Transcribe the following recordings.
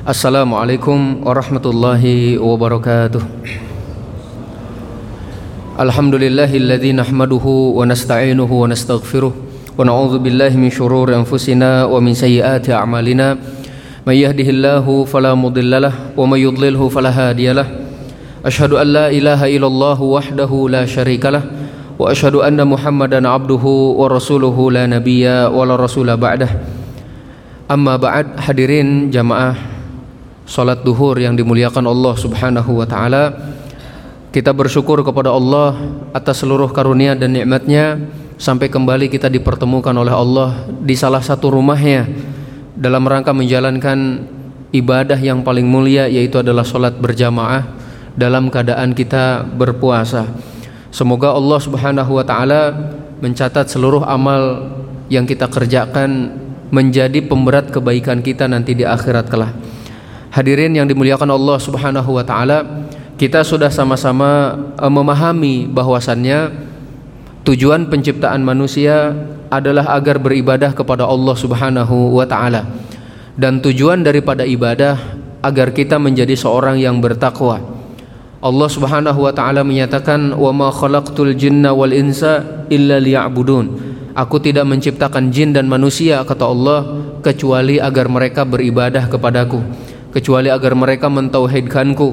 Assalamualaikum warahmatullahi wabarakatuh. Alhamdulillahilladzi nahmaduhu wa nasta'inuhu wa nastaghfiruh wa na'udzu billahi min shururi anfusina wa min sayyiati a'malina. May yahdihillahu fala mudhillalah wa may yudlilhu fala hadiyalah Ashhadu an la ilaha illallah wahdahu la syarikalah wa ashhadu anna Muhammadan abduhu wa rasuluhu la nabiyya wa la rasula ba'dah. Amma ba'd hadirin jamaah salat duhur yang dimuliakan Allah Subhanahu wa taala kita bersyukur kepada Allah atas seluruh karunia dan nikmatnya sampai kembali kita dipertemukan oleh Allah di salah satu rumahnya dalam rangka menjalankan ibadah yang paling mulia yaitu adalah sholat berjamaah dalam keadaan kita berpuasa. Semoga Allah Subhanahu wa taala mencatat seluruh amal yang kita kerjakan menjadi pemberat kebaikan kita nanti di akhirat kelak. Hadirin yang dimuliakan Allah Subhanahu wa taala, kita sudah sama-sama uh, memahami bahwasannya tujuan penciptaan manusia adalah agar beribadah kepada Allah Subhanahu wa taala. Dan tujuan daripada ibadah agar kita menjadi seorang yang bertakwa. Allah Subhanahu wa taala menyatakan wa ma khalaqtul jinna wal insa illa liya'budun. Aku tidak menciptakan jin dan manusia kata Allah kecuali agar mereka beribadah kepadaku, kecuali agar mereka mentauhidkanku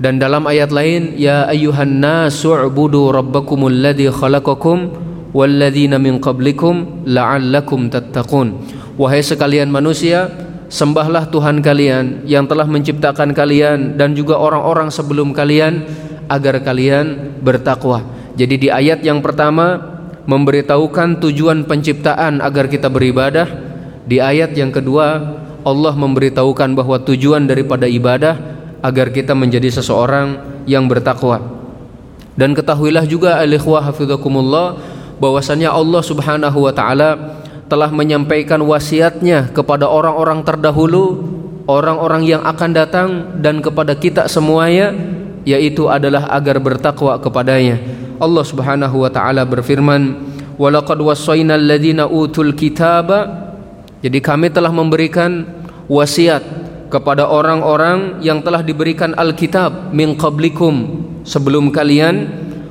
dan dalam ayat lain ya ayyuhan nasu'budu rabbakumul ladzi khalaqakum walladzina min qablikum la'allakum tattaqun. Wahai sekalian manusia sembahlah Tuhan kalian yang telah menciptakan kalian dan juga orang-orang sebelum kalian agar kalian bertakwa. Jadi di ayat yang pertama memberitahukan tujuan penciptaan agar kita beribadah. Di ayat yang kedua Allah memberitahukan bahwa tujuan daripada ibadah agar kita menjadi seseorang yang bertakwa. Dan ketahuilah juga alikhwah hafizakumullah bahwasanya Allah Subhanahu wa taala telah menyampaikan wasiatnya kepada orang-orang terdahulu, orang-orang yang akan datang dan kepada kita semuanya yaitu adalah agar bertakwa kepadanya. Allah Subhanahu wa taala berfirman, "Walaqad wassayna alladziina utul kitaba" Jadi kami telah memberikan wasiat kepada orang-orang yang telah diberikan Alkitab min qablikum sebelum kalian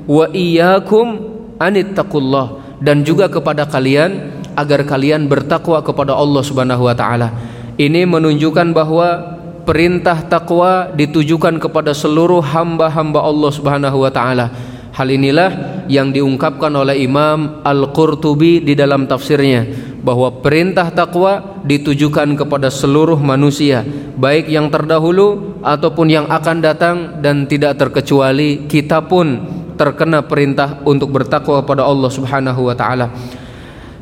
wa iyyakum anittaqullah dan juga kepada kalian agar kalian bertakwa kepada Allah Subhanahu wa taala. Ini menunjukkan bahwa perintah takwa ditujukan kepada seluruh hamba-hamba Allah Subhanahu wa taala. Hal inilah yang diungkapkan oleh Imam Al-Qurtubi di dalam tafsirnya bahwa perintah takwa ditujukan kepada seluruh manusia, baik yang terdahulu ataupun yang akan datang dan tidak terkecuali kita pun terkena perintah untuk bertakwa kepada Allah Subhanahu wa taala.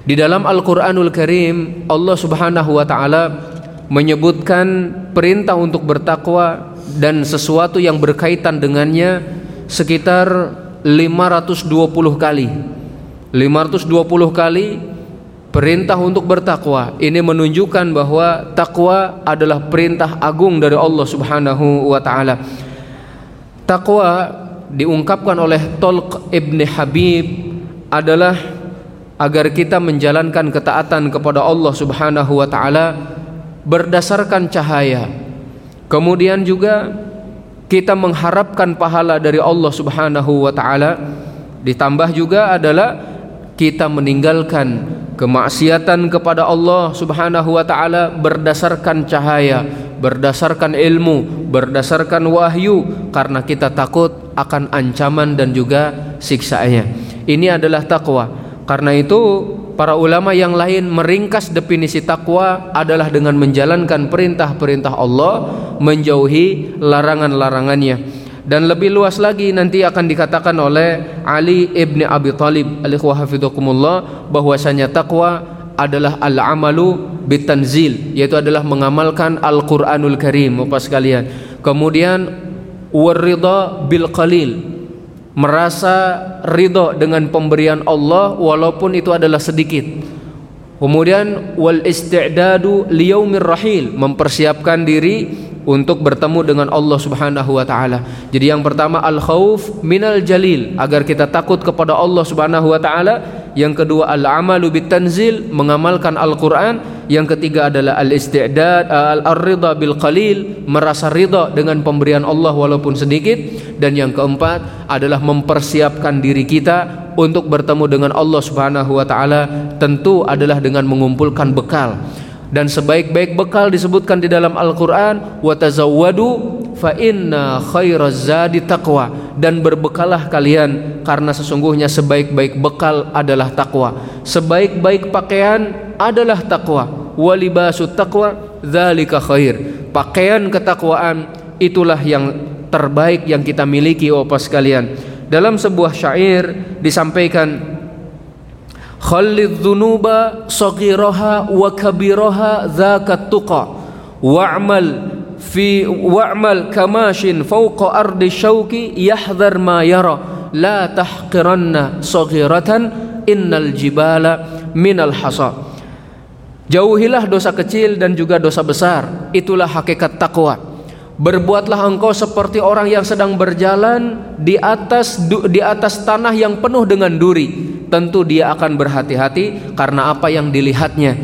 Di dalam Al-Qur'anul Karim, Allah Subhanahu wa taala menyebutkan perintah untuk bertakwa dan sesuatu yang berkaitan dengannya sekitar 520 kali. 520 kali perintah untuk bertakwa ini menunjukkan bahwa takwa adalah perintah agung dari Allah Subhanahu wa taala. Takwa diungkapkan oleh Tolq Ibn Habib adalah agar kita menjalankan ketaatan kepada Allah Subhanahu wa taala berdasarkan cahaya. Kemudian juga kita mengharapkan pahala dari Allah Subhanahu wa taala. Ditambah juga adalah kita meninggalkan kemaksiatan kepada Allah Subhanahu wa taala berdasarkan cahaya, berdasarkan ilmu, berdasarkan wahyu karena kita takut akan ancaman dan juga siksaannya. Ini adalah takwa. Karena itu para ulama yang lain meringkas definisi takwa adalah dengan menjalankan perintah-perintah Allah, menjauhi larangan-larangannya dan lebih luas lagi nanti akan dikatakan oleh Ali ibni Abi Talib alaihi bahwasanya takwa adalah al-amalu bitanzil yaitu adalah mengamalkan Al-Qur'anul Karim Bapak sekalian. Kemudian warida bil qalil merasa ridho dengan pemberian Allah walaupun itu adalah sedikit. Kemudian wal isti'dadu liyaumir rahil mempersiapkan diri untuk bertemu dengan Allah Subhanahu wa taala. Jadi yang pertama al khauf minal jalil agar kita takut kepada Allah Subhanahu wa taala, yang kedua al-amalu bitanzil mengamalkan Al-Qur'an. Yang ketiga adalah al-istidad al-ridha bil qalil merasa ridha dengan pemberian Allah walaupun sedikit. Dan yang keempat adalah mempersiapkan diri kita untuk bertemu dengan Allah Subhanahu wa taala tentu adalah dengan mengumpulkan bekal dan sebaik-baik bekal disebutkan di dalam Al-Qur'an wa tazawwadu fa inna khairaz taqwa. Dan berbekalah kalian karena sesungguhnya sebaik-baik bekal adalah takwa sebaik-baik pakaian adalah takwa walibasu taqwa dzalika khair. Pakaian ketakwaan itulah yang terbaik yang kita miliki Bapak sekalian dalam sebuah syair disampaikan Khalid dhunuba saghiraha wa kabiraha dzaka tuqa wa'mal fi wa'mal kamashin fawqa ardi syauki yahdhar ma yara la tahqiranna saghiratan innal jibala minal hasa jauhilah dosa kecil dan juga dosa besar. Itulah hakikat takwa berbuatlah engkau seperti orang yang sedang berjalan di atas di atas tanah yang penuh dengan duri tentu dia akan berhati-hati karena apa yang dilihatnya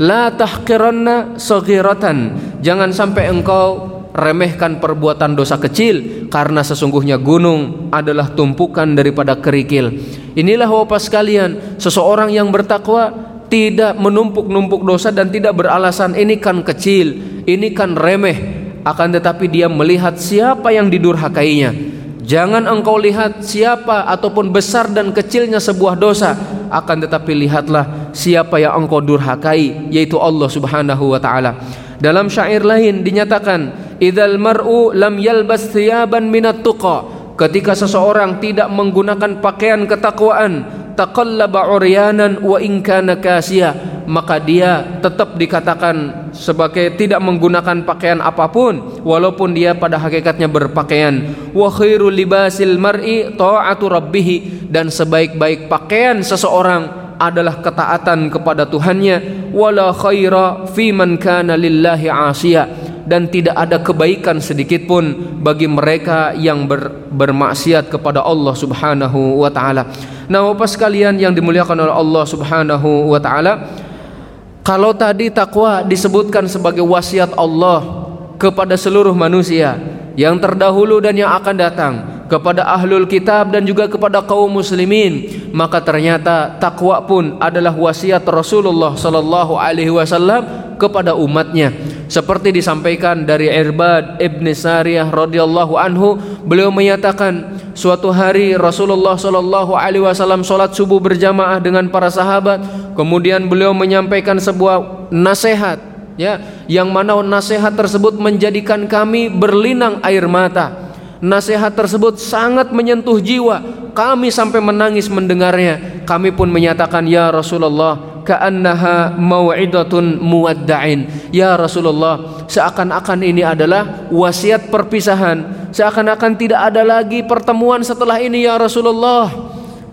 La tahqiranna saghiratan. Jangan sampai engkau remehkan perbuatan dosa kecil karena sesungguhnya gunung adalah tumpukan daripada kerikil. Inilah Bapak sekalian, seseorang yang bertakwa tidak menumpuk-numpuk dosa dan tidak beralasan ini kan kecil, ini kan remeh, akan tetapi dia melihat siapa yang didurhakainya. Jangan engkau lihat siapa ataupun besar dan kecilnya sebuah dosa, akan tetapi lihatlah siapa yang engkau durhakai yaitu Allah Subhanahu wa taala. Dalam syair lain dinyatakan, "Idzal mar'u lam yalbas thiyaban minat tuqa." Ketika seseorang tidak menggunakan pakaian ketakwaan, taqallaba uryanan wa in kana kasiyah, maka dia tetap dikatakan sebagai tidak menggunakan pakaian apa pun walaupun dia pada hakikatnya berpakaian. Wa khairul libasil mar'i ta'atu rabbih dan sebaik-baik pakaian seseorang adalah ketaatan kepada Tuhannya wala khaira fi man kana lillahi asiya dan tidak ada kebaikan sedikit pun bagi mereka yang ber, bermaksiat kepada Allah Subhanahu wa taala. Nah, Bapak sekalian yang dimuliakan oleh Allah Subhanahu wa taala, kalau tadi takwa disebutkan sebagai wasiat Allah kepada seluruh manusia yang terdahulu dan yang akan datang, kepada ahlul kitab dan juga kepada kaum muslimin maka ternyata takwa pun adalah wasiat Rasulullah sallallahu alaihi wasallam kepada umatnya seperti disampaikan dari Irbad ibn Sariyah radhiyallahu anhu beliau menyatakan suatu hari Rasulullah sallallahu alaihi wasallam salat subuh berjamaah dengan para sahabat kemudian beliau menyampaikan sebuah nasihat ya yang mana nasihat tersebut menjadikan kami berlinang air mata Nasihat tersebut sangat menyentuh jiwa. Kami sampai menangis mendengarnya. Kami pun menyatakan, "Ya Rasulullah, ka'annaha mau'idatun muwadda'in." Ya Rasulullah, seakan-akan ini adalah wasiat perpisahan. Seakan-akan tidak ada lagi pertemuan setelah ini ya Rasulullah.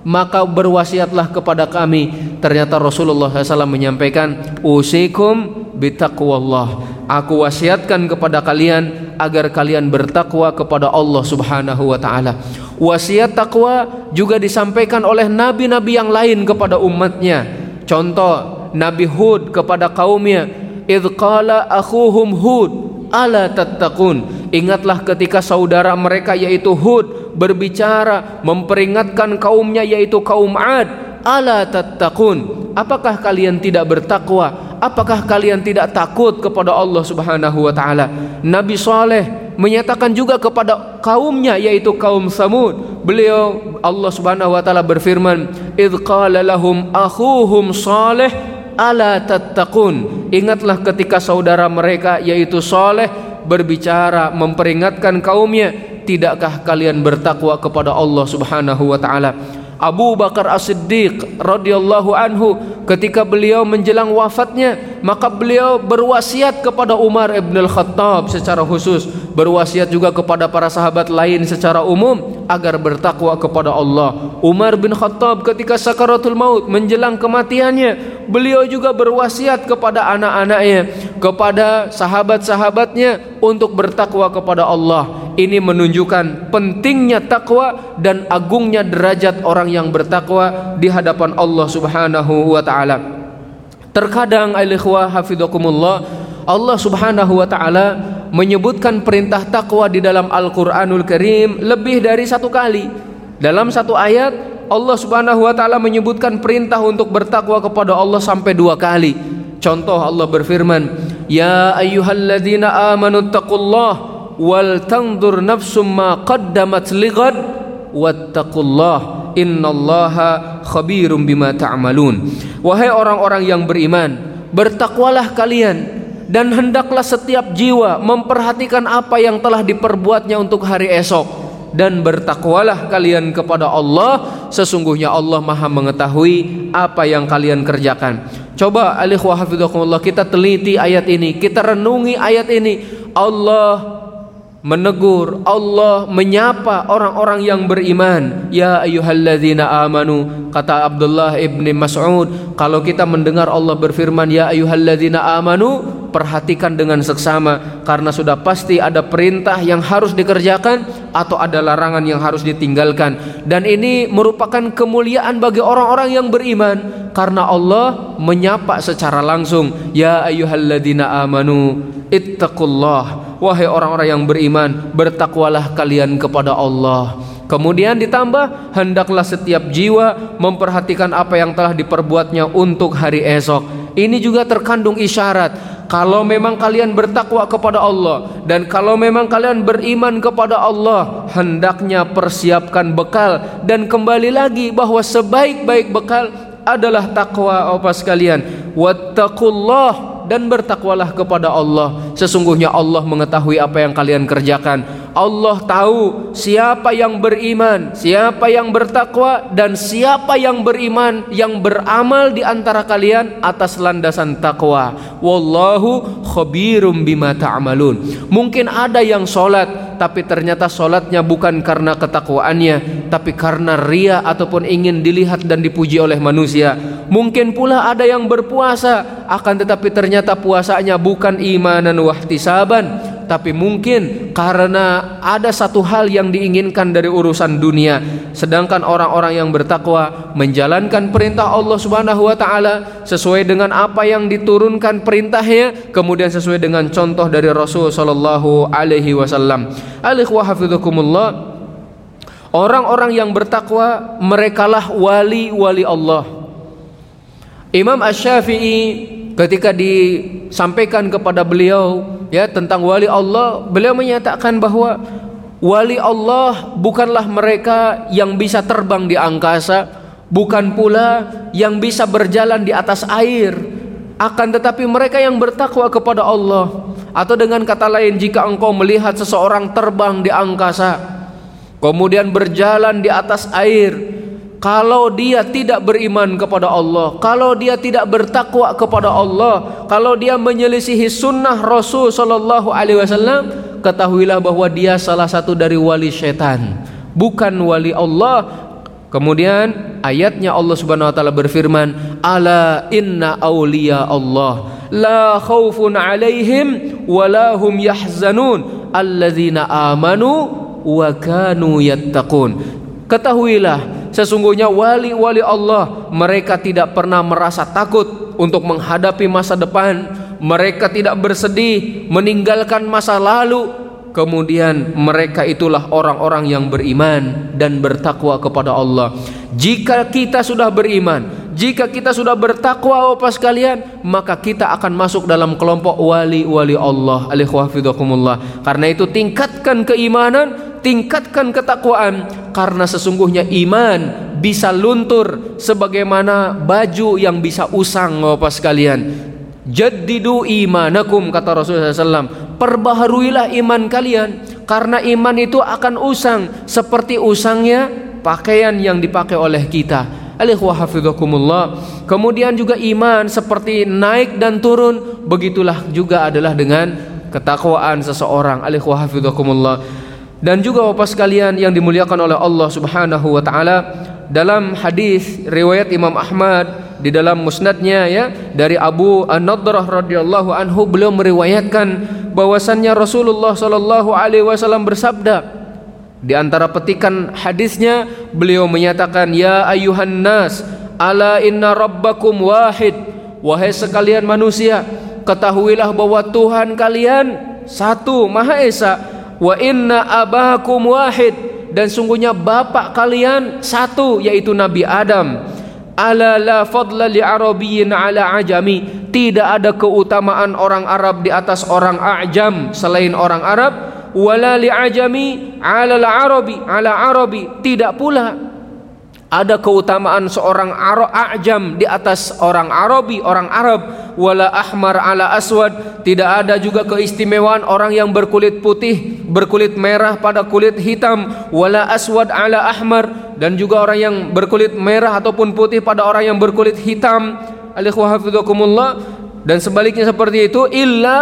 Maka berwasiatlah kepada kami. Ternyata Rasulullah SAW menyampaikan, "Usikum bitaqwallah." Aku wasiatkan kepada kalian agar kalian bertakwa kepada Allah Subhanahu wa taala. Wasiat takwa juga disampaikan oleh nabi-nabi yang lain kepada umatnya. Contoh Nabi Hud kepada kaumnya, "Idz qala akhuhum Hud, ala tattaqun?" Ingatlah ketika saudara mereka yaitu Hud berbicara memperingatkan kaumnya yaitu kaum Ad, "Ala tattaqun?" Apakah kalian tidak bertakwa? apakah kalian tidak takut kepada Allah Subhanahu wa taala? Nabi Saleh menyatakan juga kepada kaumnya yaitu kaum Samud. Beliau Allah Subhanahu wa taala berfirman, "Idz qala lahum akhuhum Saleh ala tattaqun?" Ingatlah ketika saudara mereka yaitu Saleh berbicara memperingatkan kaumnya, tidakkah kalian bertakwa kepada Allah Subhanahu wa taala? Abu Bakar As-Siddiq radhiyallahu anhu ketika beliau menjelang wafatnya maka beliau berwasiat kepada Umar ibn al-Khattab secara khusus berwasiat juga kepada para sahabat lain secara umum agar bertakwa kepada Allah. Umar bin Khattab ketika sakaratul maut menjelang kematiannya beliau juga berwasiat kepada anak-anaknya kepada sahabat-sahabatnya untuk bertakwa kepada Allah Ini menunjukkan pentingnya takwa dan agungnya derajat orang yang bertakwa di hadapan Allah Subhanahu wa taala. Terkadang al-ikhwah hafizakumullah Allah Subhanahu wa taala menyebutkan perintah takwa di dalam Al-Qur'anul Karim lebih dari satu kali. Dalam satu ayat Allah Subhanahu wa taala menyebutkan perintah untuk bertakwa kepada Allah sampai dua kali. Contoh Allah berfirman, "Ya ayyuhalladzina amanu taqullaha wal tandur nafsum ma qaddamat lighad wattaqullah. Innallaha khabirum bima ta'malun. Wahai orang-orang yang beriman bertakwalah kalian dan hendaklah setiap jiwa memperhatikan apa yang telah diperbuatnya untuk hari esok dan bertakwalah kalian kepada Allah. Sesungguhnya Allah Maha mengetahui apa yang kalian kerjakan. Coba alih wa kita teliti ayat ini kita renungi ayat ini. Allah menegur Allah menyapa orang-orang yang beriman. Ya ayyuhalladzina amanu kata Abdullah ibni Mas'ud kalau kita mendengar Allah berfirman ya ayyuhalladzina amanu perhatikan dengan seksama karena sudah pasti ada perintah yang harus dikerjakan atau ada larangan yang harus ditinggalkan. Dan ini merupakan kemuliaan bagi orang-orang yang beriman karena Allah menyapa secara langsung ya ayyuhalladzina amanu ittaqullah. Wahai orang-orang yang beriman bertakwalah kalian kepada Allah. Kemudian ditambah hendaklah setiap jiwa memperhatikan apa yang telah diperbuatnya untuk hari esok. Ini juga terkandung isyarat kalau memang kalian bertakwa kepada Allah dan kalau memang kalian beriman kepada Allah, hendaknya persiapkan bekal dan kembali lagi bahwa sebaik-baik bekal adalah takwa apa sekalian. Wattaqullah dan bertakwalah kepada Allah. Sesungguhnya Allah mengetahui apa yang kalian kerjakan. Allah tahu siapa yang beriman, siapa yang bertakwa dan siapa yang beriman yang beramal di antara kalian atas landasan takwa. Wallahu khabirum bima ta'malun. Mungkin ada yang sholat tapi ternyata sholatnya bukan karena ketakwaannya tapi karena ria ataupun ingin dilihat dan dipuji oleh manusia. Mungkin pula ada yang berpuasa akan tetapi ternyata puasanya bukan imanan wahtisaban tapi mungkin karena ada satu hal yang diinginkan dari urusan dunia. Sedangkan orang-orang yang bertakwa menjalankan perintah Allah Subhanahu wa taala sesuai dengan apa yang diturunkan perintahnya kemudian sesuai dengan contoh dari Rasul sallallahu alaihi wasallam. Alikhwa orang-orang yang bertakwa merekalah wali-wali Allah. Imam Asy-Syafi'i ketika disampaikan kepada beliau ya tentang wali Allah beliau menyatakan bahwa wali Allah bukanlah mereka yang bisa terbang di angkasa bukan pula yang bisa berjalan di atas air. Akan tetapi mereka yang bertakwa kepada Allah. Atau dengan kata lain jika engkau melihat seseorang terbang di angkasa kemudian berjalan di atas air kalau dia tidak beriman kepada Allah, kalau dia tidak bertakwa kepada Allah, kalau dia menyelisihi sunnah Rasul Shallallahu Alaihi Wasallam, ketahuilah bahwa dia salah satu dari wali setan, bukan wali Allah. Kemudian ayatnya Allah Subhanahu Wa Taala berfirman, Ala inna awliya Allah la khawfun alaihim walahum yahzanun alladzina amanu wa kanu yattaqun. Ketahuilah Sesungguhnya wali-wali Allah mereka tidak pernah merasa takut untuk menghadapi masa depan. Mereka tidak bersedih meninggalkan masa lalu. Kemudian mereka itulah orang-orang yang beriman dan bertakwa kepada Allah. Jika kita sudah beriman, jika kita sudah bertakwa apa sekalian, maka kita akan masuk dalam kelompok wali-wali Allah. Karena itu tingkatkan keimanan tingkatkan ketakwaan karena sesungguhnya iman bisa luntur sebagaimana baju yang bisa usang Bapak sekalian. Jaddidu imanakum kata Rasulullah SAW Perbaharuilah iman kalian Karena iman itu akan usang Seperti usangnya pakaian yang dipakai oleh kita. Kemudian juga iman seperti naik dan turun Begitulah juga adalah dengan ketakwaan seseorang. Alaihi dan juga Bapak sekalian yang dimuliakan oleh Allah Subhanahu wa taala dalam hadis riwayat Imam Ahmad di dalam musnadnya ya dari Abu An-Nadrah radhiyallahu anhu beliau meriwayatkan bahwasannya Rasulullah sallallahu alaihi wasallam bersabda di antara petikan hadisnya beliau menyatakan ya ayuhan nas ala inna rabbakum wahid. Wahai sekalian manusia ketahuilah bahwa Tuhan kalian satu Maha Esa wa inna abakum wahid. Dan sungguhnya bapak kalian satu yaitu Nabi Adam. Ala la fadla li arabiyyin ala ajami. Tidak ada keutamaan orang Arab di atas orang ajam selain orang Arab. Wala li ajami ala la arabi ala arabi. Tidak pula ada keutamaan seorang Arab ajam di atas orang Arabi orang Arab. Wala ahmar ala aswad. Tidak ada juga keistimewaan orang yang berkulit putih berkulit merah pada kulit hitam. Wala aswad ala ahmar. Dan juga orang yang berkulit merah ataupun putih pada orang yang berkulit hitam. Alikhwa dan sebaliknya seperti itu. Illa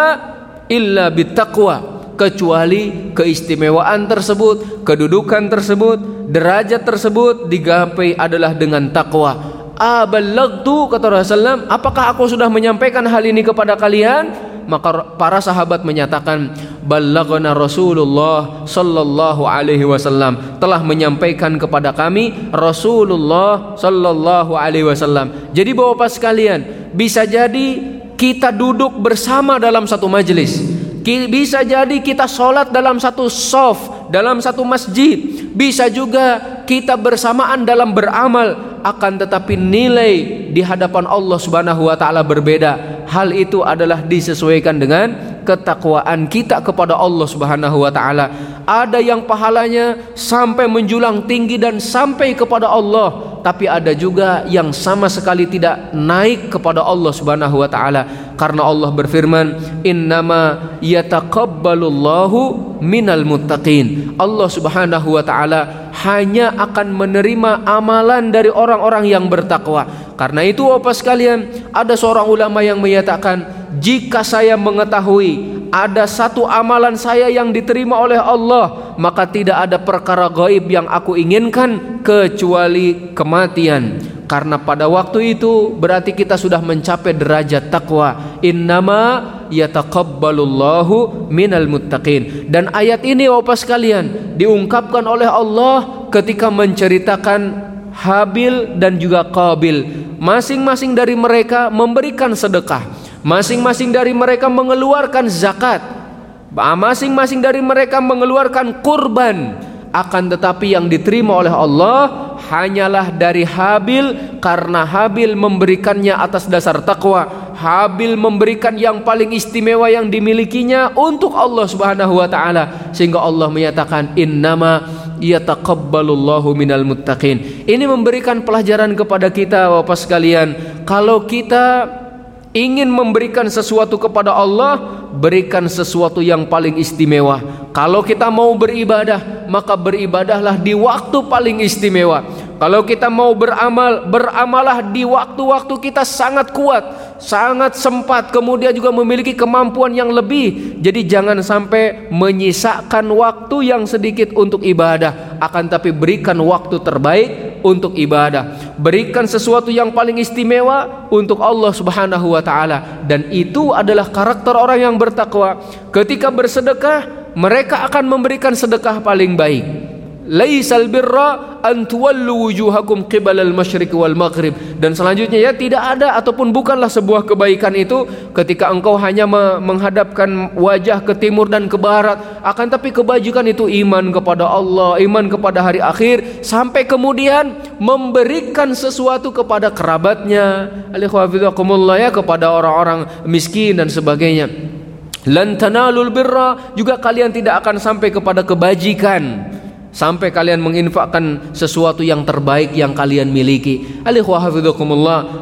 illa bitaqwa kecuali keistimewaan tersebut kedudukan tersebut derajat tersebut digapai adalah dengan takwa. Abalagtu kata Rasulullah, apakah aku sudah menyampaikan hal ini kepada kalian? Maka para sahabat menyatakan, balaghana Rasulullah sallallahu alaihi wasallam telah menyampaikan kepada kami Rasulullah sallallahu alaihi wasallam. Jadi Bapak sekalian, bisa jadi kita duduk bersama dalam satu majelis. Bisa jadi kita sholat dalam satu soft, dalam satu masjid bisa juga kita bersamaan dalam beramal akan tetapi nilai di hadapan Allah Subhanahu wa taala berbeda. Hal itu adalah disesuaikan dengan ketakwaan kita kepada Allah Subhanahu wa taala. Ada yang pahalanya sampai menjulang tinggi dan sampai kepada Allah, tapi ada juga yang sama sekali tidak naik kepada Allah Subhanahu wa taala karena Allah berfirman, "Innama yataqabbalullahu minal muttaqin. Allah Subhanahu wa taala hanya akan menerima amalan dari orang-orang yang bertakwa. Karena itu Bapak sekalian, ada seorang ulama yang menyatakan, jika saya mengetahui ada satu amalan saya yang diterima oleh Allah, maka tidak ada perkara gaib yang aku inginkan kecuali kematian. Karena pada waktu itu berarti kita sudah mencapai derajat takwa innama yataqabbalullahu minal muttaqin. Dan ayat ini Bapak sekalian diungkapkan oleh Allah ketika menceritakan Habil dan juga Qabil. Masing-masing dari mereka memberikan sedekah masing-masing dari mereka mengeluarkan zakat masing-masing dari mereka mengeluarkan kurban akan tetapi yang diterima oleh Allah hanyalah dari Habil karena Habil memberikannya atas dasar takwa. Habil memberikan yang paling istimewa yang dimilikinya untuk Allah Subhanahu wa taala sehingga Allah menyatakan innama yataqabbalullahu minal muttaqin. Ini memberikan pelajaran kepada kita Bapak sekalian, kalau kita ingin memberikan sesuatu kepada Allah, berikan sesuatu yang paling istimewa. Kalau kita mau beribadah, maka beribadahlah di waktu paling istimewa. Kalau kita mau beramal, beramalah di waktu-waktu kita sangat kuat, sangat sempat, kemudian juga memiliki kemampuan yang lebih. Jadi jangan sampai menyisakan waktu yang sedikit untuk ibadah, akan tapi berikan waktu terbaik untuk ibadah. Berikan sesuatu yang paling istimewa untuk Allah Subhanahu wa taala dan itu adalah karakter orang yang bertakwa. Ketika bersedekah, mereka akan memberikan sedekah paling baik laisal birra an tuwallu wujuhakum qibala al-masyriq wal maghrib. Dan selanjutnya ya tidak ada ataupun bukanlah sebuah kebaikan itu ketika engkau hanya menghadapkan wajah ke timur dan ke barat. Akan tapi kebajikan itu iman kepada Allah iman kepada hari akhir. Sampai kemudian memberikan sesuatu kepada kerabatnya. Ya kepada orang-orang miskin dan sebagainya. Lan tanalul birra juga kalian tidak akan sampai kepada kebajikan sampai kalian menginfakkan sesuatu yang terbaik yang kalian miliki. Alaihi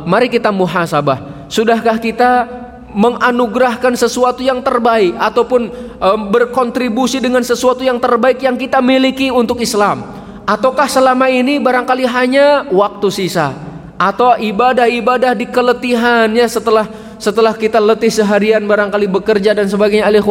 Mari kita muhasabah. Sudahkah kita menganugerahkan sesuatu yang terbaik ataupun e, berkontribusi dengan sesuatu yang terbaik yang kita miliki untuk Islam? Ataukah selama ini barangkali hanya waktu sisa atau ibadah-ibadah di keletihannya setelah setelah kita letih seharian barangkali bekerja dan sebagainya alaihi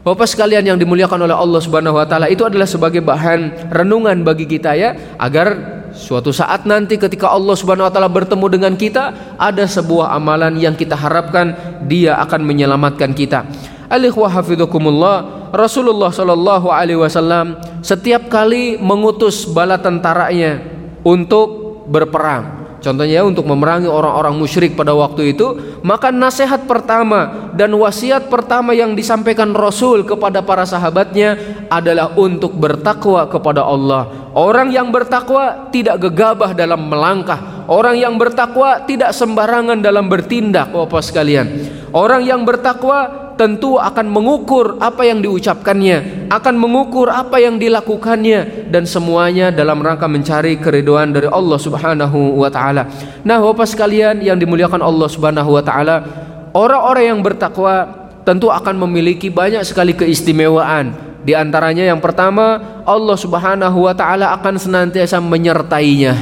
Bapak sekalian yang dimuliakan oleh Allah Subhanahu wa taala itu adalah sebagai bahan renungan bagi kita ya agar suatu saat nanti ketika Allah Subhanahu wa taala bertemu dengan kita ada sebuah amalan yang kita harapkan dia akan menyelamatkan kita. Alikhwa hafizakumullah Rasulullah Shallallahu alaihi wasallam setiap kali mengutus bala tentaranya untuk berperang Contohnya untuk memerangi orang-orang musyrik pada waktu itu, maka nasihat pertama dan wasiat pertama yang disampaikan Rasul kepada para sahabatnya adalah untuk bertakwa kepada Allah. Orang yang bertakwa tidak gegabah dalam melangkah. Orang yang bertakwa tidak sembarangan dalam bertindak, Bapak sekalian. Orang yang bertakwa tentu akan mengukur apa yang diucapkannya, akan mengukur apa yang dilakukannya dan semuanya dalam rangka mencari keriduan dari Allah Subhanahu wa taala. Nah, Bapak sekalian yang dimuliakan Allah Subhanahu wa taala, orang-orang yang bertakwa tentu akan memiliki banyak sekali keistimewaan. Di antaranya yang pertama, Allah Subhanahu wa taala akan senantiasa menyertainya.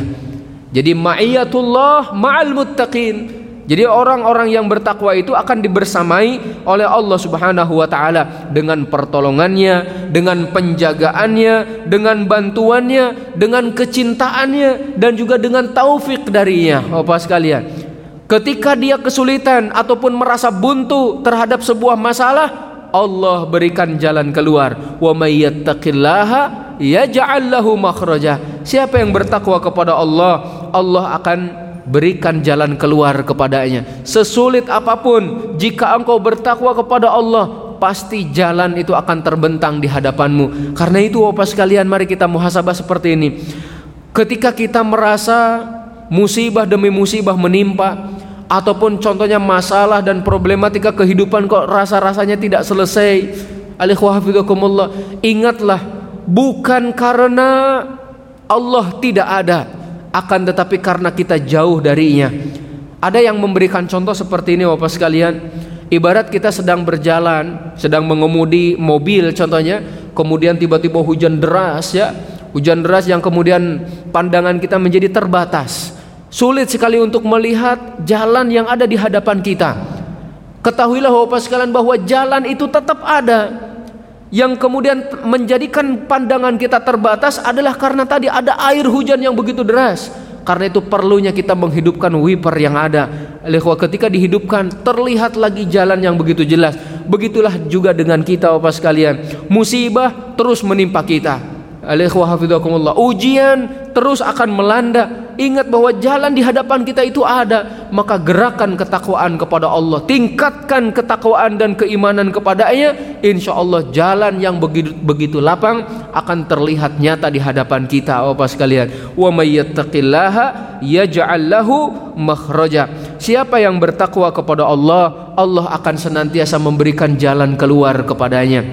Jadi ma'iyatullah ma'al muttaqin jadi orang-orang yang bertakwa itu akan dibersamai oleh Allah Subhanahu wa taala dengan pertolongannya, dengan penjagaannya, dengan bantuannya, dengan kecintaannya dan juga dengan taufik darinya. Bapak sekalian, ketika dia kesulitan ataupun merasa buntu terhadap sebuah masalah, Allah berikan jalan keluar. Wa may yattaqillaha yaj'al lahu makhraja. Siapa yang bertakwa kepada Allah, Allah akan berikan jalan keluar kepadanya. Sesulit apa pun, jika engkau bertakwa kepada Allah, pasti jalan itu akan terbentang di hadapanmu. Karena itu Bapak sekalian, mari kita muhasabah seperti ini. Ketika kita merasa musibah demi musibah menimpa, ataupun contohnya masalah dan problematika kehidupan kok rasa-rasanya tidak selesai, ingatlah bukan karena Allah tidak ada, akan tetapi karena kita jauh darinya. Ada yang memberikan contoh seperti ini Bapak sekalian. Ibarat kita sedang berjalan, sedang mengemudi mobil contohnya, kemudian tiba-tiba hujan deras ya. Hujan deras yang kemudian pandangan kita menjadi terbatas. Sulit sekali untuk melihat jalan yang ada di hadapan kita. Ketahuilah Bapak sekalian bahwa jalan itu tetap ada, yang kemudian menjadikan pandangan kita terbatas adalah karena tadi ada air hujan yang begitu deras. Karena itu perlunya kita menghidupkan wiper yang ada. Lehwa ketika dihidupkan terlihat lagi jalan yang begitu jelas. Begitulah juga dengan kita Bapak sekalian. Musibah terus menimpa kita. Ujian terus akan melanda. Ingat bahwa jalan di hadapan kita itu ada. Maka gerakan ketakwaan kepada Allah. Tingkatkan ketakwaan dan keimanan kepadanya. Insya Allah jalan yang begitu, begitu lapang akan terlihat nyata di hadapan kita. Bapak sekalian. Wa mayyattaqillaha lahu makhraja. Siapa yang bertakwa kepada Allah, Allah akan senantiasa memberikan jalan keluar kepadanya.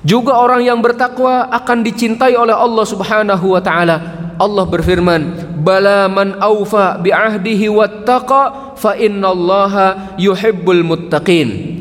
Juga orang yang bertakwa akan dicintai oleh Allah Subhanahu wa taala. Allah berfirman, "Bala man aufa bi ahdihi wattaqa fa innallaha yuhibbul muttaqin."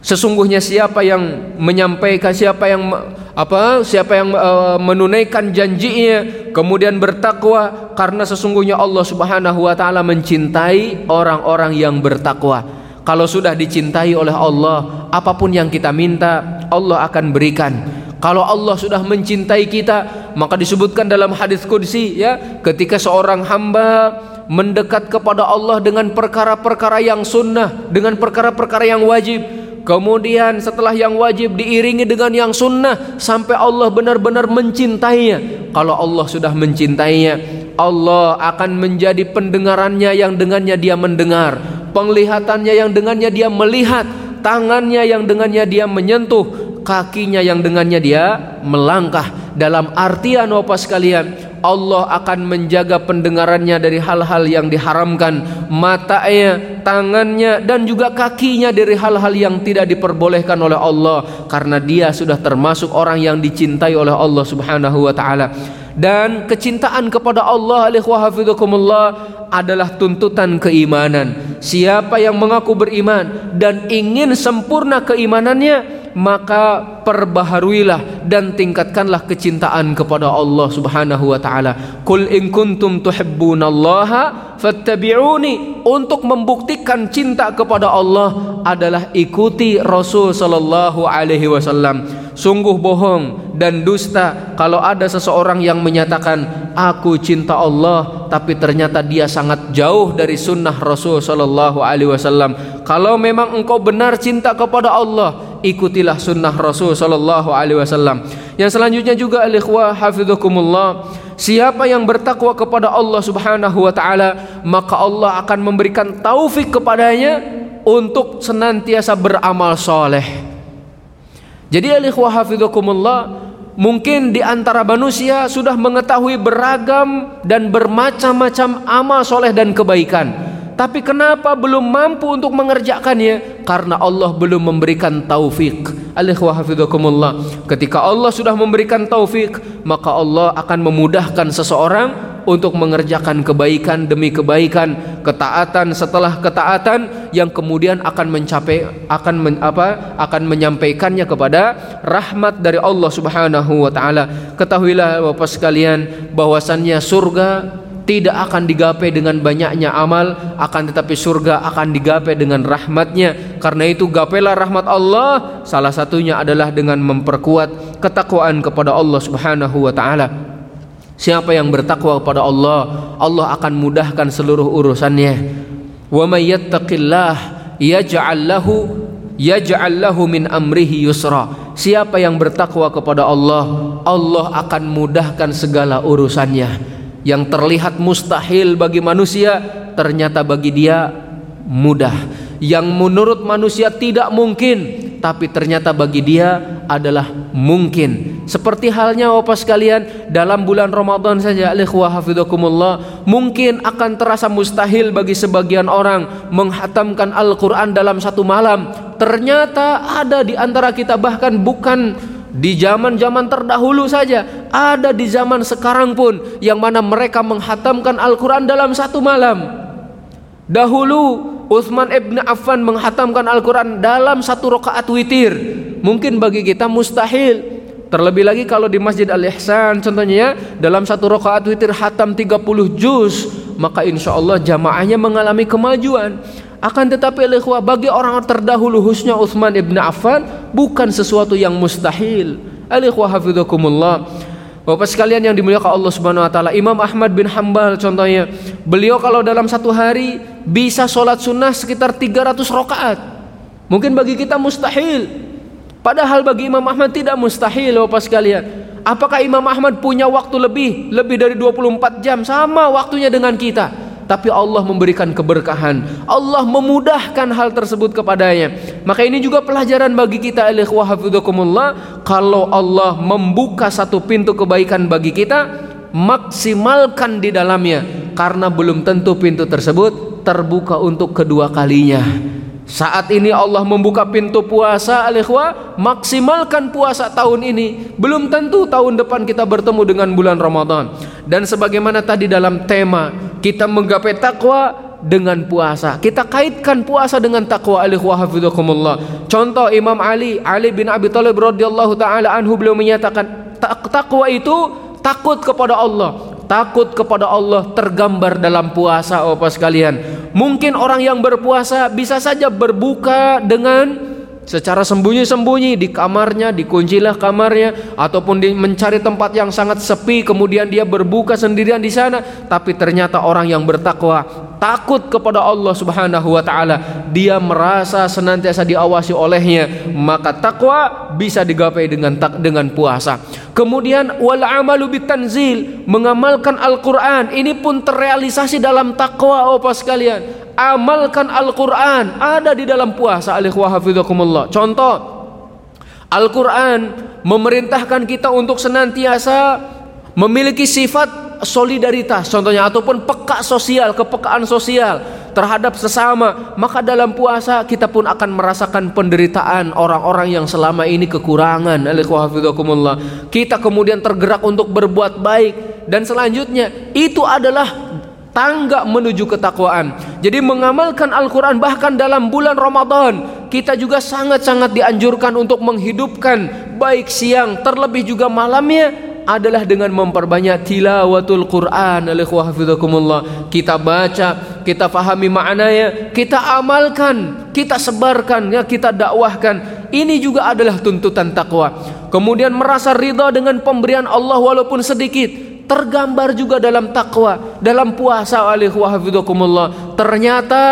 Sesungguhnya siapa yang menyampaikan siapa yang apa siapa yang uh, menunaikan janjinya kemudian bertakwa karena sesungguhnya Allah Subhanahu wa taala mencintai orang-orang yang bertakwa. Kalau sudah dicintai oleh Allah, apa pun yang kita minta, Allah akan berikan. Kalau Allah sudah mencintai kita, maka disebutkan dalam hadis qudsi ya, ketika seorang hamba mendekat kepada Allah dengan perkara-perkara yang sunnah, dengan perkara-perkara yang wajib, kemudian setelah yang wajib diiringi dengan yang sunnah sampai Allah benar-benar mencintainya. Kalau Allah sudah mencintainya, Allah akan menjadi pendengarannya yang dengannya dia mendengar penglihatannya yang dengannya dia melihat, tangannya yang dengannya dia menyentuh, kakinya yang dengannya dia melangkah. Dalam artian apa sekalian, Allah akan menjaga pendengarannya dari hal-hal yang diharamkan, matanya, tangannya dan juga kakinya dari hal-hal yang tidak diperbolehkan oleh Allah karena dia sudah termasuk orang yang dicintai oleh Allah Subhanahu wa taala dan kecintaan kepada Allah adalah tuntutan keimanan. Siapa yang mengaku beriman dan ingin sempurna keimanannya, maka perbaharuilah dan tingkatkanlah kecintaan kepada Allah Subhanahu wa taala. Qul in kuntum tuhibbunallaha fattabi'uni. Untuk membuktikan cinta kepada Allah adalah ikuti Rasul sallallahu alaihi wasallam. Sungguh bohong dan dusta kalau ada seseorang yang menyatakan aku cinta Allah tapi ternyata dia sangat jauh dari sunnah Rasul Shallallahu Alaihi Wasallam. Kalau memang engkau benar cinta kepada Allah, ikutilah sunnah Rasul Shallallahu Alaihi Wasallam. Yang selanjutnya juga al-ikhwah hafidhukumullah Siapa yang bertakwa kepada Allah Subhanahu wa taala, maka Allah akan memberikan taufik kepadanya untuk senantiasa beramal soleh. Jadi alikhwa hafidhukumullah Mungkin di antara manusia sudah mengetahui beragam dan bermacam-macam amal soleh dan kebaikan Tapi kenapa belum mampu untuk mengerjakannya? Karena Allah belum memberikan taufik Ketika Allah sudah memberikan taufik Maka Allah akan memudahkan seseorang untuk mengerjakan kebaikan demi kebaikan, ketaatan setelah ketaatan yang kemudian akan mencapai akan men, apa? akan menyampaikannya kepada rahmat dari Allah Subhanahu wa taala. Ketahuilah Bapak sekalian bahwasannya surga tidak akan digapai dengan banyaknya amal akan tetapi surga akan digapai dengan rahmatnya karena itu gapailah rahmat Allah salah satunya adalah dengan memperkuat ketakwaan kepada Allah Subhanahu wa taala Siapa yang bertakwa kepada Allah, Allah akan mudahkan seluruh urusannya. Wa may yattaqillah yaj'al lahu yaj'al lahu min amrihi yusra. Siapa yang bertakwa kepada Allah, Allah akan mudahkan segala urusannya. Yang terlihat mustahil bagi manusia, ternyata bagi dia mudah. Yang menurut manusia tidak mungkin, tapi ternyata bagi dia adalah mungkin. Seperti halnya Bapak sekalian dalam bulan Ramadan saja hafizakumullah mungkin akan terasa mustahil bagi sebagian orang menghatamkan Al-Qur'an dalam satu malam. Ternyata ada di antara kita bahkan bukan di zaman-zaman terdahulu saja ada di zaman sekarang pun yang mana mereka menghatamkan Al-Qur'an dalam satu malam. Dahulu Utsman ibn Affan menghatamkan Al-Quran dalam satu rakaat witir. Mungkin bagi kita mustahil. Terlebih lagi kalau di Masjid Al-Ihsan contohnya ya, dalam satu rakaat witir hatam 30 juz, maka insya Allah jamaahnya mengalami kemajuan. Akan tetapi ikhwah bagi orang terdahulu khususnya Utsman ibn Affan bukan sesuatu yang mustahil. Al-ikhwah hafizakumullah. Bapak sekalian yang dimuliakan Allah Subhanahu wa taala, Imam Ahmad bin Hambal contohnya, beliau kalau dalam satu hari bisa sholat sunnah sekitar 300 rakaat. Mungkin bagi kita mustahil. Padahal bagi Imam Ahmad tidak mustahil Bapak sekalian. Apakah Imam Ahmad punya waktu lebih? Lebih dari 24 jam sama waktunya dengan kita tapi Allah memberikan keberkahan. Allah memudahkan hal tersebut kepadanya. Maka ini juga pelajaran bagi kita kalau Allah membuka satu pintu kebaikan bagi kita, maksimalkan di dalamnya karena belum tentu pintu tersebut terbuka untuk kedua kalinya. Saat ini Allah membuka pintu puasa al-ikhwah, maksimalkan puasa tahun ini. Belum tentu tahun depan kita bertemu dengan bulan Ramadan. Dan sebagaimana tadi dalam tema, kita menggapai takwa dengan puasa. Kita kaitkan puasa dengan takwa al-ikhwah hafizakumullah. Contoh Imam Ali, Ali bin Abi Thalib radhiyallahu taala anhu beliau menyatakan takwa itu takut kepada Allah takut kepada Allah tergambar dalam puasa Bapak sekalian. Mungkin orang yang berpuasa bisa saja berbuka dengan secara sembunyi-sembunyi di kamarnya, dikuncilah kamarnya ataupun di, mencari tempat yang sangat sepi kemudian dia berbuka sendirian di sana, tapi ternyata orang yang bertakwa takut kepada Allah Subhanahu wa taala, dia merasa senantiasa diawasi olehnya, maka takwa bisa digapai dengan dengan puasa. Kemudian wal amalu bitanzil, mengamalkan Al-Qur'an, ini pun terrealisasi dalam takwa Bapak sekalian amalkan Al-Quran ada di dalam puasa alikhwah contoh Al-Quran memerintahkan kita untuk senantiasa memiliki sifat solidaritas contohnya ataupun peka sosial kepekaan sosial terhadap sesama maka dalam puasa kita pun akan merasakan penderitaan orang-orang yang selama ini kekurangan. Kita kemudian tergerak untuk berbuat baik. Dan selanjutnya itu adalah tangga menuju ketakwaan. Jadi mengamalkan Al-Quran bahkan dalam bulan Ramadan kita juga sangat-sangat dianjurkan untuk menghidupkan baik siang terlebih juga malamnya adalah dengan memperbanyak tilawatul Quran Kita baca kita fahami maknanya, kita amalkan, kita sebarkan, ya kita dakwahkan. Ini juga adalah tuntutan takwa. Kemudian merasa ridha dengan pemberian Allah walaupun sedikit. Tergambar juga dalam takwa, dalam puasa alaihi Ternyata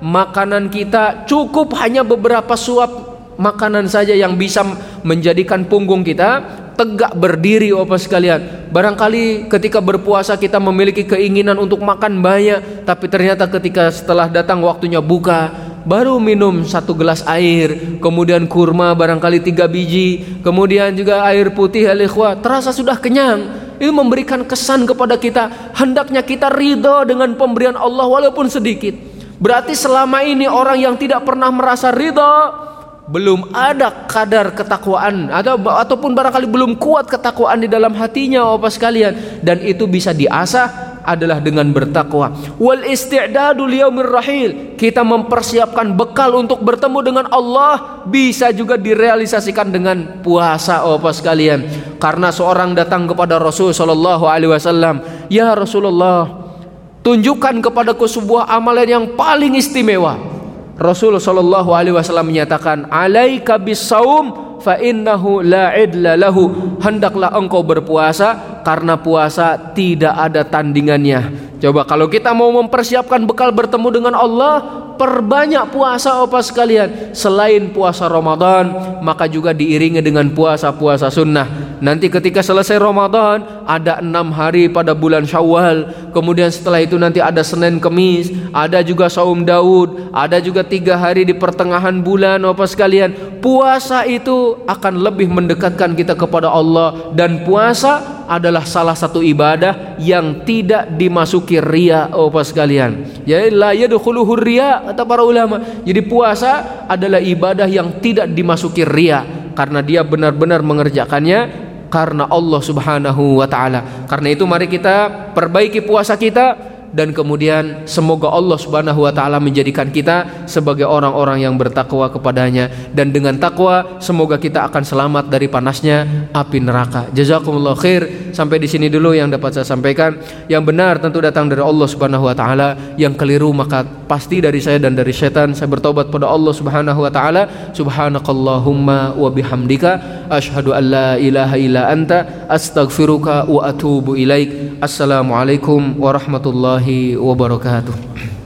makanan kita cukup hanya beberapa suap makanan saja yang bisa menjadikan punggung kita tegak berdiri apa sekalian. Barangkali ketika berpuasa kita memiliki keinginan untuk makan banyak, tapi ternyata ketika setelah datang waktunya buka, baru minum satu gelas air, kemudian kurma barangkali tiga biji, kemudian juga air putih alikhwa, terasa sudah kenyang. Itu memberikan kesan kepada kita, hendaknya kita ridho dengan pemberian Allah walaupun sedikit. Berarti selama ini orang yang tidak pernah merasa ridho belum ada kadar ketakwaan atau ataupun barangkali belum kuat ketakwaan di dalam hatinya apa sekalian. Dan itu bisa diasah adalah dengan bertakwa. Wal isti'dadu liyaumir rahil. Kita mempersiapkan bekal untuk bertemu dengan Allah bisa juga direalisasikan dengan puasa apa sekalian. Karena seorang datang kepada Rasul sallallahu alaihi wasallam ya Rasulullah tunjukkan kepadaku sebuah amalan yang paling istimewa Rasul sallallahu alaihi wasallam menyatakan alaika bisaum fa innahu la idla lahu. Hendaklah engkau berpuasa karena puasa tidak ada tandingannya. Coba kalau kita mau mempersiapkan bekal bertemu dengan Allah perbanyak puasa apa sekalian. Selain puasa Ramadan maka juga diiringi dengan puasa-puasa sunnah. Nanti ketika selesai Ramadan ada enam hari pada bulan Syawal. Kemudian setelah itu nanti ada Senin Kemis ada juga Saum Daud ada juga tiga hari di pertengahan bulan apa sekalian. Puasa itu akan lebih mendekatkan kita kepada Allah. Dan puasa adalah salah satu ibadah yang tidak dimasuki ria apa sekalian ya la yadkhuluhu ria kata para ulama. Jadi puasa adalah ibadah yang tidak dimasuki ria karena dia benar-benar mengerjakannya karena Allah Subhanahu wa taala. Karena itu mari kita perbaiki puasa kita dan kemudian semoga Allah Subhanahu wa taala menjadikan kita sebagai orang-orang yang bertakwa kepadanya dan dengan takwa semoga kita akan selamat dari panasnya api neraka. Jazakumullah khair. Sampai di sini dulu yang dapat saya sampaikan. Yang benar tentu datang dari Allah Subhanahu wa taala, yang keliru maka pasti dari saya dan dari setan. Saya bertobat pada Allah Subhanahu wa taala. Subhanakallahumma wa bihamdika asyhadu an la ilaha illa anta astaghfiruka wa atubu ilaik. Assalamualaikum warahmatullahi warahmatullahi wabarakatuh